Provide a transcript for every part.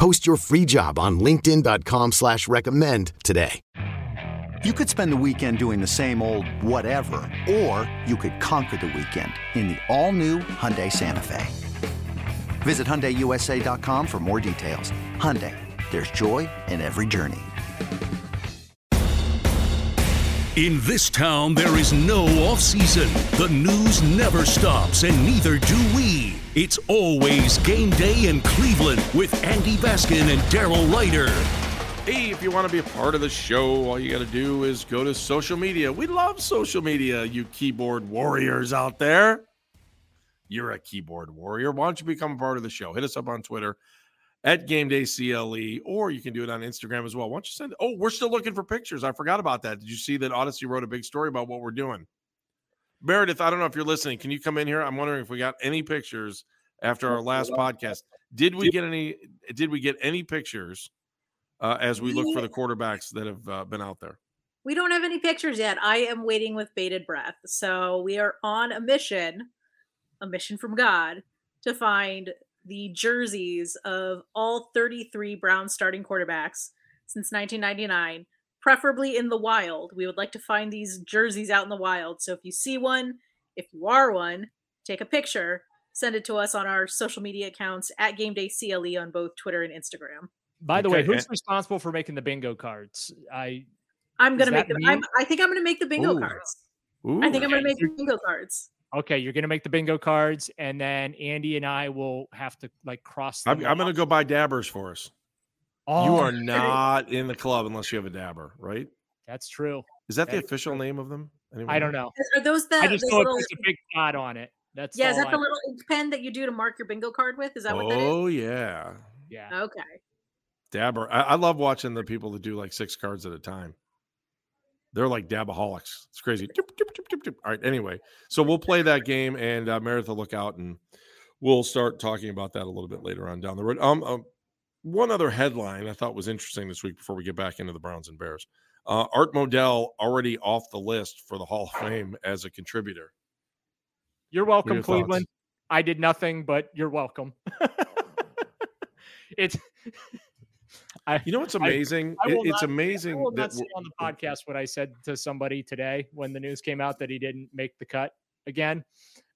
Post your free job on linkedin.com slash recommend today. You could spend the weekend doing the same old whatever, or you could conquer the weekend in the all-new Hyundai Santa Fe. Visit HyundaiUSA.com for more details. Hyundai, there's joy in every journey. In this town, there is no off season. The news never stops, and neither do we. It's always game day in Cleveland with Andy Baskin and Daryl Ryder. Hey, if you want to be a part of the show, all you got to do is go to social media. We love social media, you keyboard warriors out there. You're a keyboard warrior. Why don't you become a part of the show? Hit us up on Twitter at Game Day CLE, or you can do it on Instagram as well. Why don't you send? Oh, we're still looking for pictures. I forgot about that. Did you see that Audacy wrote a big story about what we're doing? Meredith, I don't know if you're listening. Can you come in here? I'm wondering if we got any pictures after our last podcast. Did we get any? Did we get any pictures uh, as we look for the quarterbacks that have uh, been out there? We don't have any pictures yet. I am waiting with bated breath. So we are on a mission, a mission from God, to find the jerseys of all 33 Brown starting quarterbacks since 1999, preferably in the wild. We would like to find these jerseys out in the wild. So if you see one, if you are one, take a picture, send it to us on our social media accounts at Game Day CLE on both Twitter and Instagram. By the way, who's responsible for making the bingo cards? I I'm gonna make them. I'm, I think I'm gonna make the bingo Ooh. cards. Ooh. I think I'm gonna make the bingo cards. Okay, you're gonna make the bingo cards, and then Andy and I will have to like cross. I'm, I'm, gonna go buy dabbers for us. Oh, you are not in the club unless you have a dabber, right? That's true. Is that, the official true. name of them? Anyone I don't know. Are those the? I just know little, it's a big dot on it. That's yeah. Is that I the little ink pen that you do to mark your bingo card with? Is that what that is? Oh yeah. Yeah. Okay. Dabber. I, I love watching the people that do like six cards at a time. They're like dabaholics. It's crazy. All right. Anyway, so we'll play that game, and uh, Meredith will look out, and we'll start talking about that a little bit later on down the road. Um, um, one other headline I thought was interesting this week before we get back into the Browns and Bears. Uh, Art Modell already off the list for the Hall of Fame as a contributor. You're welcome, your Cleveland. Thoughts? I did nothing, but you're welcome. it's I, you know what's amazing? I, I it's not, amazing. I will not say on the podcast what I said to somebody today when the news came out that he didn't make the cut again.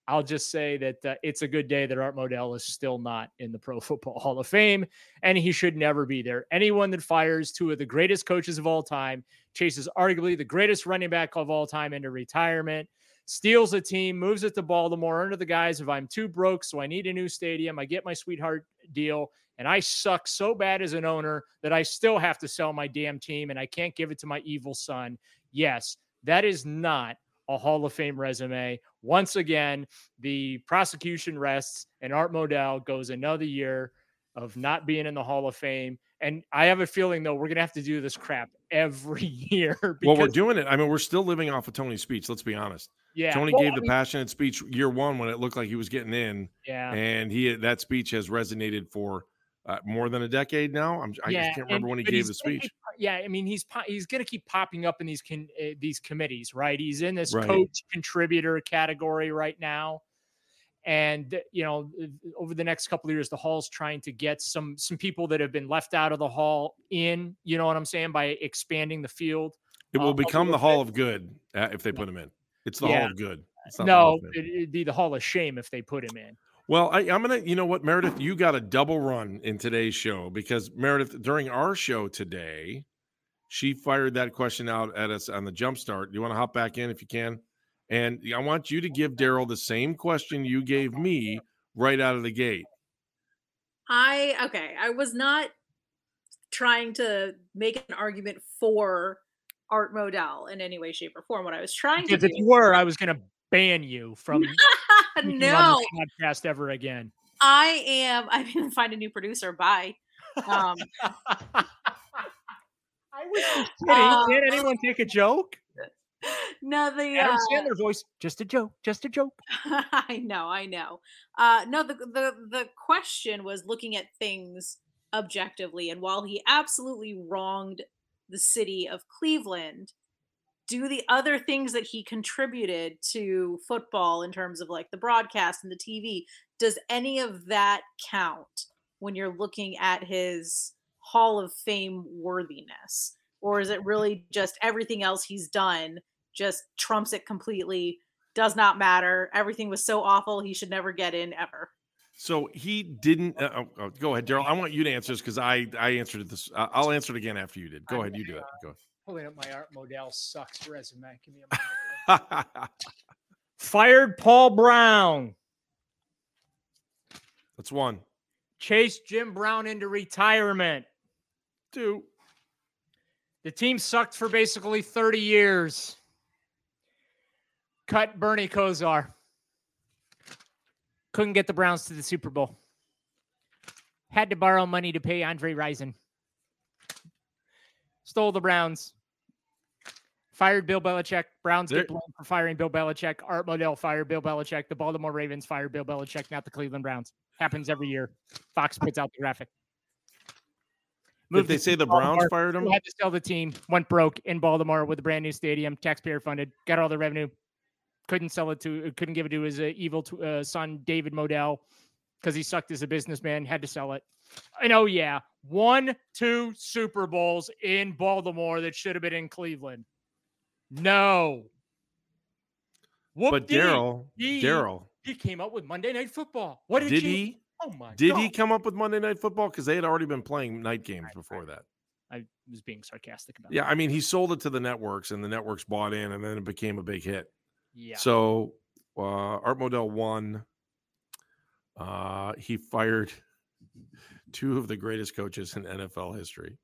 I'll just say that uh, it's a good day that Art Modell is still not in the Pro Football Hall of Fame, and he should never be there. Anyone that fires two of the greatest coaches of all time, chases arguably the greatest running back of all time into retirement, steals a team, moves it to Baltimore under the guise of I'm too broke, so I need a new stadium. I get my sweetheart deal, and I suck so bad as an owner that I still have to sell my damn team and I can't give it to my evil son. Yes, that is not a Hall of Fame resume. Once again, the prosecution rests, and Art Modell goes another year of not being in the Hall of Fame. And I have a feeling, though, we're going to have to do this crap every year. Because, well, we're doing it. I mean, we're still living off of Tony's speech. Let's be honest. Yeah. Tony well, gave I the mean, passionate speech year one when it looked like he was getting in. Yeah. And he that speech has resonated for uh, more than a decade now. I'm, I yeah, just can't remember and, when he gave the speech. Yeah, I mean he's he's going to keep popping up in these con, uh, these committees, right? He's in this right. coach contributor category right now, and you know over the next couple of years, the hall's trying to get some some people that have been left out of the hall in. You know what I'm saying by expanding the field. It will uh, become the Hall of Good uh, if they put him in. It's the yeah. Hall of Good. No, it, would be the Hall of Shame if they put him in. Well, I, am gonna, you know what, Meredith, you got a double run in today's show because Meredith, during our show today, She fired that question out at us on the jump start. Do you want to hop back in if you can? And I want you to give Daryl the same question you gave me right out of the gate. I okay, I was not trying to make an argument for Art Modell in any way, shape, or form. What I was trying to if do, if you were, I was going to ban you from speaking no, podcast ever again. I am. I'm going to find a new producer. Bye. Um, I was just kidding. Uh, Can't anyone take a joke? no, the Adam uh, Sandler voice. Just a joke. Just a joke. I know, I know. Uh no, the the the question was looking at things objectively, and while he absolutely wronged the city of Cleveland, do the other things that he contributed to football in terms of like the broadcast and the TV, does any of that count when you're looking at his Hall of Fame worthiness? Or is it really just everything else he's done just trumps it completely? Does not matter. Everything was so awful. He should never get in ever. So he didn't. Uh, oh, oh, go ahead, Daryl. I want you to answer this because I I answered this. Uh, I'll answer it again after you did. Go ahead, you do it. Go. Pulling up my Art Modell sucks resume. Give me a moment. Fired Paul Brown. That's one, Chased Jim Brown into retirement. two. The team sucked for basically 30 years. Cut Bernie Kosar. Couldn't get the Browns to the Super Bowl. Had to borrow money to pay Andre Rison. Stole the Browns. Fired Bill Belichick. Browns There- get blamed for firing Bill Belichick. Art Modell fired Bill Belichick. The Baltimore Ravens fired Bill Belichick, not the Cleveland Browns. Happens every year. Fox puts out the graphic. Did they say the Baltimore. Browns fired him? Had to sell the team. Went broke in Baltimore with a brand new stadium, taxpayer funded. Got all the revenue. Couldn't sell it to. Couldn't give it to his uh, evil t- uh, son David Modell because he sucked as a businessman. Had to sell it. And oh yeah, one, two Super Bowls in Baltimore that should have been in Cleveland. No. But Whoop-dee. Daryl, Daryl, he came up with Monday Night Football. What did, did you? he? Oh my Did God. he come up with Monday Night Football? Because they had already been playing night games before that. I was being sarcastic about. It. Yeah, it. I mean, he sold it to the networks, and the networks bought in, and then it became a big hit. yeah. So uh, Art Modell won. Uh, he fired two of the greatest coaches in NFL history.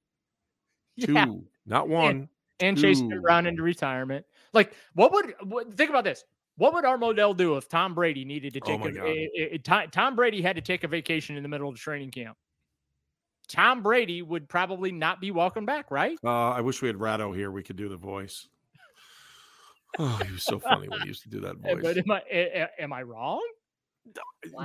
Two, Yeah. not one. and chase Jim Ooh. Brown into retirement. Like, what would what, think about this? What would Art Modell do if Tom Brady needed to Oh take my a, God. a- a- Tom, Brady had to take a vacation in the middle of training camp? Tom Brady would probably not be welcome back, right? Uh, I wish we had Ratto here. We could do the voice. Oh, he was so funny when he used to do that voice. But am I a- a- am I wrong?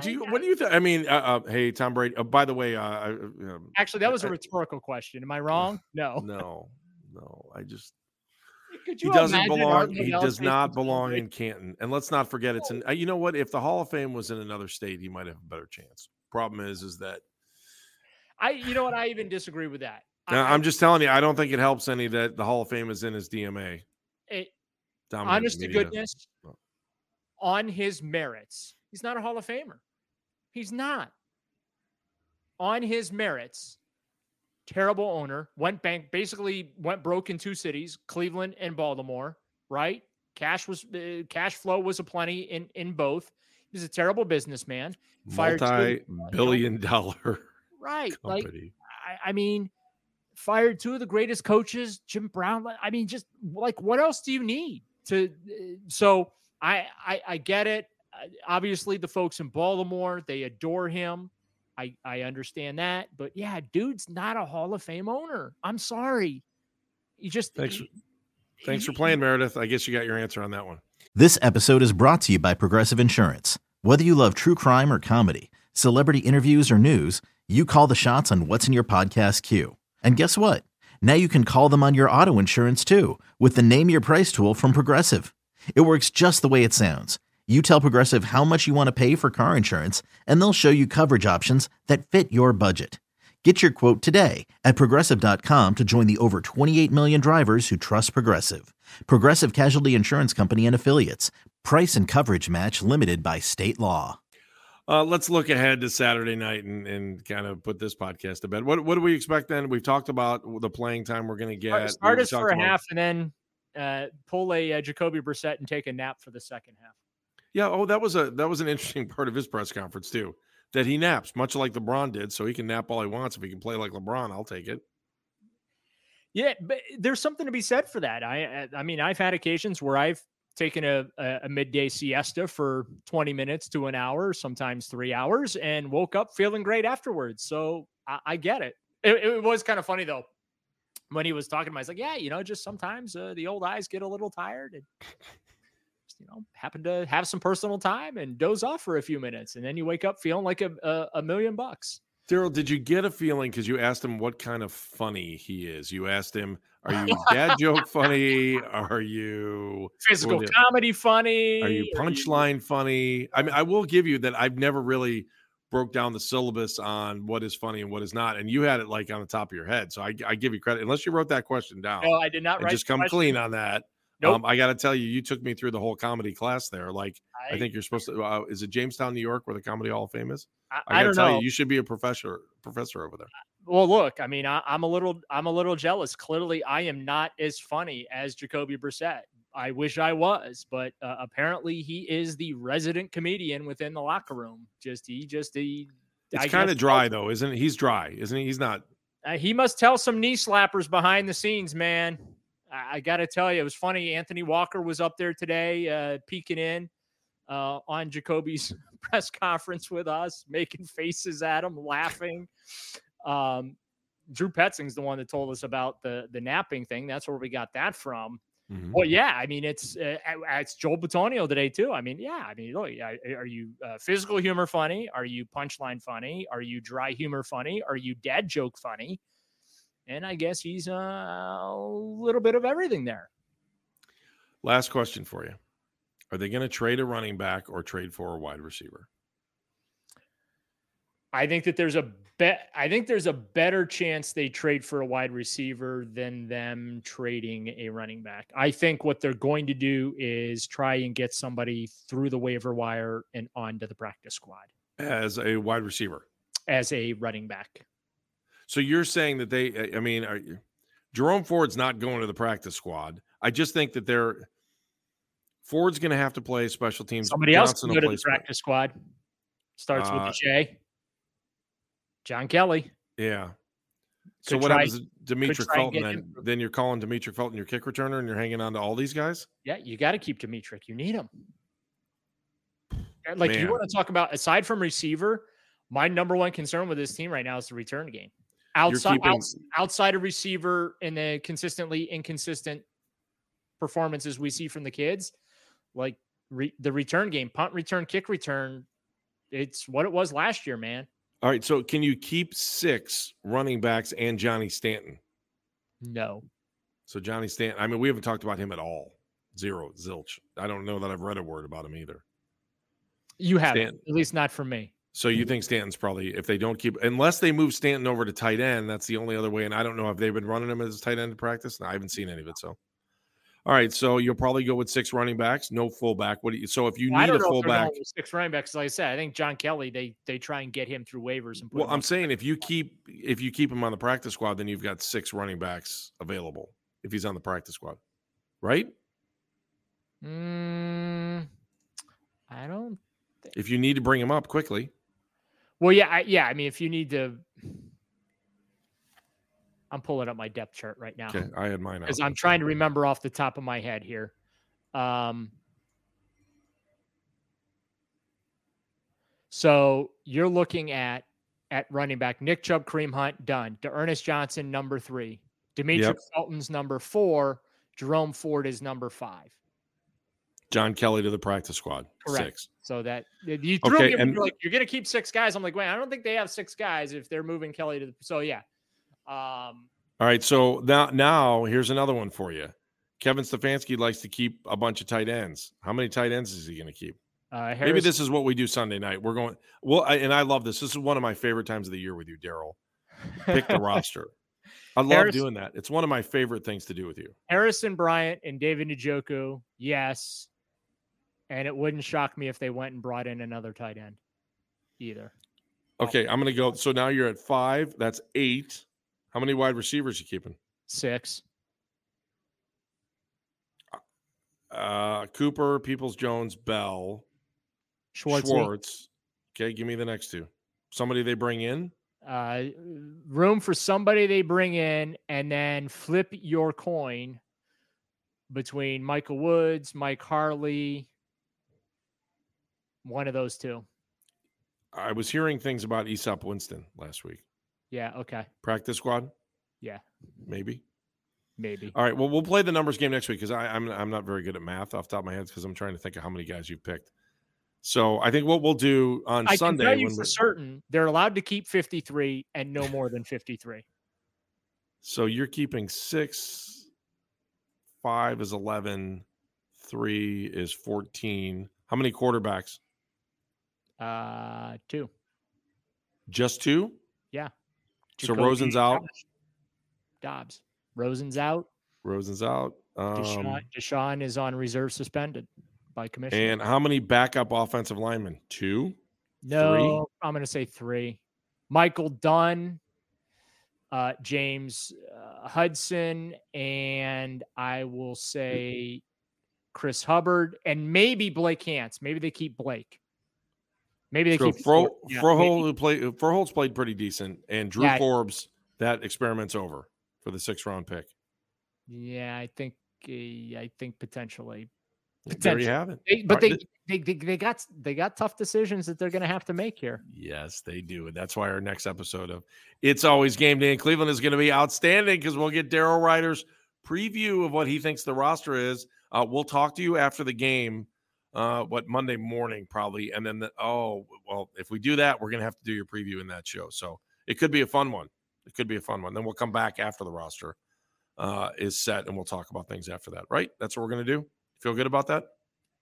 Do you? What do you think? I mean, uh, uh, hey, Tom Brady. Uh, by the way, uh, um, Actually, that was a rhetorical question. Am I wrong? No. no, no. I just Could he doesn't belong. He does not belong in Canton. And let's not forget, it's an. uh, You know what? If the Hall of Fame was in another state, he might have a better chance. Problem is, is that I, you know what? I even disagree with that. I, I'm just telling you, I don't think it helps any that the Hall of Fame is in his DMA. it, Dominating honest to goodness, on his merits, he's not a Hall of Famer. He's not. On his merits, terrible owner, went bank, basically went broke in two cities, Cleveland and Baltimore, right? Cash was uh, cash flow was aplenty in in both. He's a terrible businessman. Fired multi-billion dollar right? Like company. I, I mean, fired two of the greatest coaches, Jim Brown. I mean, just like what else do you need to? uh, So I I, I get it. Uh, Obviously, the folks in Baltimore they adore him. I I understand that, but yeah, dude's not a Hall of Fame owner. I'm sorry. You just Thanks- he- Thanks for he- playing, Meredith. I guess you got your answer on that one. This episode is brought to you by Progressive Insurance. Whether you love true crime or comedy, celebrity interviews or news, you call the shots on what's in your podcast queue. And guess what? Now you can call them on your auto insurance too with the Name Your Price tool from Progressive. It works just the way it sounds. You tell Progressive how much you want to pay for car insurance, and they'll show you coverage options that fit your budget. Get your quote today at progressive.com to join the over 28 million drivers who trust Progressive. Progressive Casualty Insurance Company and Affiliates. Price and coverage match limited by state law. Uh, let's look ahead to Saturday night and, and kind of put this podcast to bed. What what do we expect then? We've talked about the playing time we're going to get. Start us for a half and then uh, pull a uh, Jacoby Brissett and take a nap for the second half. Yeah. Oh, that was a that was an interesting part of his press conference too. That he naps, much like LeBron did, so he can nap all he wants. If he can play like LeBron, I'll take it. Yeah, but there's something to be said for that. I I mean, I've had occasions where I've taken a, a midday siesta for 20 minutes to an hour, sometimes three hours, and woke up feeling great afterwards. So I, I get it. it. it. was kind of funny though when he was talking about. He's like, yeah, you know, just sometimes uh, the old eyes get a little tired and. Just, you know, happen to have some personal time and doze off for a few minutes, and then you wake up feeling like a, a, a million bucks. Daryl, did you get a feeling because you asked him what kind of funny he is? You asked him, "Are you dad joke funny? Are you physical comedy funny? Are you punchline funny?" I mean, I will give you that I've never really broke down the syllabus on what is funny and what is not, and you had it like on the top of your head. So I, I give you credit, unless you wrote that question down. No, I did not. Write just come question. clean on that. Nope. Um, I got to tell you, you took me through the whole comedy class there. Like, I, I think you're supposed to. Uh, is it Jamestown, New York, where the Comedy Hall of Fame is? I, I, got to tell know. you, you should be a professor professor over there. Well, look, I mean, I, am a little, I'm a little jealous. Clearly, I am not as funny as Jacoby Brissett. I wish I was, but uh, apparently, he is the resident comedian within the locker room. Just he, just he. It's kind of dry though, isn't it? He's dry, isn't he? He's not. Uh, he must tell some knee slappers behind the scenes, man. I, got to tell you, it was funny. Anthony Walker was up there today, uh, peeking in uh, on Jacoby's press conference with us, making faces at him, laughing. Um, Drew Petzing's the one that told us about the the napping thing. That's where we got that from. Mm-hmm. Well, yeah, I mean it's uh, it's Joel Bitonio today too. I mean, yeah, I mean, look, are you uh, physical humor funny? Are you punchline funny? Are you dry humor funny? Are you dad joke funny? And I guess he's uh, a little bit of everything there. Last question for you. Are they going to trade a running back or trade for a wide receiver? I think that there's a bet. I think there's a better chance they trade for a wide receiver than them trading a running back. I think what they're going to do is try and get somebody through the waiver wire and onto the practice squad as a wide receiver, as a running back. So you're saying that they, I mean, are, Jerome Ford's not going to the practice squad. I just think that they're Ford's going to have to play special teams. Somebody Johnson else can go to the practice squad. Starts uh, with the Shay. John Kelly. Yeah. So what try, happens to Demetric Felton then? Then you're calling Demetric Felton your kick returner and you're hanging on to all these guys? Yeah, you got to keep Demetric. You need him. Like Man. you want to talk about aside from receiver, my number one concern with this team right now is the return game outside keeping... out, outside of receiver and the consistently inconsistent performances we see from the kids, like re, the return game, punt return, kick return, it's what it was last year, man. All right, so can you keep six running backs and Johnny Stanton? No. So Johnny Stanton, I mean, we haven't talked about him at all. Zero, zilch. I don't know that I've read a word about him either. You haven't, at least not for me. So you think Stanton's probably if they don't keep unless they move Stanton over to tight end, that's the only other way. And I don't know if they've been running him as a tight end in practice. I haven't seen any of it. So all right, so you'll probably go with six running backs, no fullback. What do you? So if you need a fullback, six running backs. Like I said, I think John Kelly they they try and get him through waivers and. well, I'm saying if you keep if you keep him on the practice squad, then you've got six running backs available if he's on the practice squad, right? Mm, I don't. If you need to bring him up quickly. Well, yeah, I, yeah. I mean, if you need to, I'm pulling up my depth chart right now. Okay, I had mine because I'm trying to remember off the top of my head here. Um, so you're looking at at running back Nick Chubb, Kareem Hunt, done. D'Ernest Johnson, number three. Demetric yep. Felton's number four. Jerome Ford is number five. John Kelly to the practice squad. Correct. Six. So that you threw okay, me and, you're like you're gonna keep six guys. I'm like, wait, I don't think they have six guys if they're moving Kelly to the so yeah. Um all right. So now now here's another one for you. Kevin Stefanski likes to keep a bunch of tight ends. How many tight ends is he gonna keep? Uh, Maybe this is what we do Sunday night. We're going well, I, and I love this. This is one of my favorite times of the year with you, Daryl. Pick the roster. I love Harris, doing that. It's one of my favorite things to do with you. Harrison Bryant and David Njoku, yes. And it wouldn't shock me if they went and brought in another tight end. either. Okay, I'm gonna go. So now you're at five. That's eight. How many wide receivers you keeping? Six. Uh, Cooper, Peoples, Jones, Bell, Schwartz. Schwartz. Okay, give me the next two. Somebody they bring in. Uh, room for somebody they bring in, and then flip your coin between Michael Woods, Mike Harley, one of those two. I was hearing things about Easop Winston last week. Yeah. Okay. Practice squad, Yeah. maybe. Maybe. All right. Well, we'll play the numbers game next week because I'm I'm not very good at math off the top of my head because I'm trying to think of how many guys you've picked. So I think what we'll do on I Sunday can tell you for certain they're allowed to keep 53 and no more than 53. so you're keeping six, five is 11. Three is fourteen. How many quarterbacks? Uh, two. Just two. Yeah. So Rosen's out. Dobbs. Rosen's out. Rosen's out. Um, Deshaun, Deshaun is on reserve suspended by commission. and how many backup offensive linemen? Two. no, I'm going to say three. Michael Dunn, uh, James uh, Hudson, and I will say Chris Hubbard, and maybe Blake Hance. Maybe they keep Blake. Maybe they So keep Fro, Yeah, Froholdt who played Froholdt's played pretty decent, and Drew Yeah. Forbes that experiment's over for the sixth round pick. Yeah, I think. Uh, I think potentially. There you have it. They, but right, they, they, they they got they got tough decisions that they're going to have to make here. Yes, they do. And that's why our next episode of It's Always Game Day in Cleveland is going to be outstanding because we'll get Daryl Ryder's preview of what he thinks the roster is. Uh, we'll talk to you after the game, uh, what Monday morning probably. And then, the, oh, well, if we do that, we're going to have to do your preview in that show. So it could be a fun one. It could be a fun one. Then we'll come back after the roster uh, is set and we'll talk about things after that, right? That's what we're going to do. Feel good about that?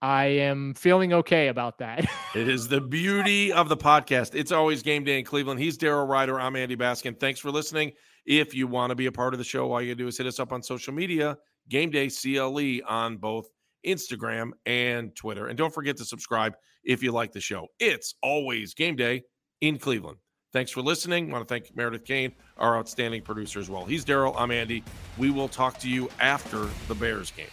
I am feeling okay about that. It is the beauty of the podcast. It's always game day in Cleveland. He's Daryl Ryder. I'm Andy Baskin. Thanks for listening. If you want to be a part of the show, all you do is hit us up on social media, Game Day CLE on both Instagram and Twitter. And don't forget to subscribe if you like the show. It's always game day in Cleveland. Thanks for listening. want to thank Meredith Kane, our outstanding producer as well. He's Daryl. I'm Andy. We will talk to you after the Bears game.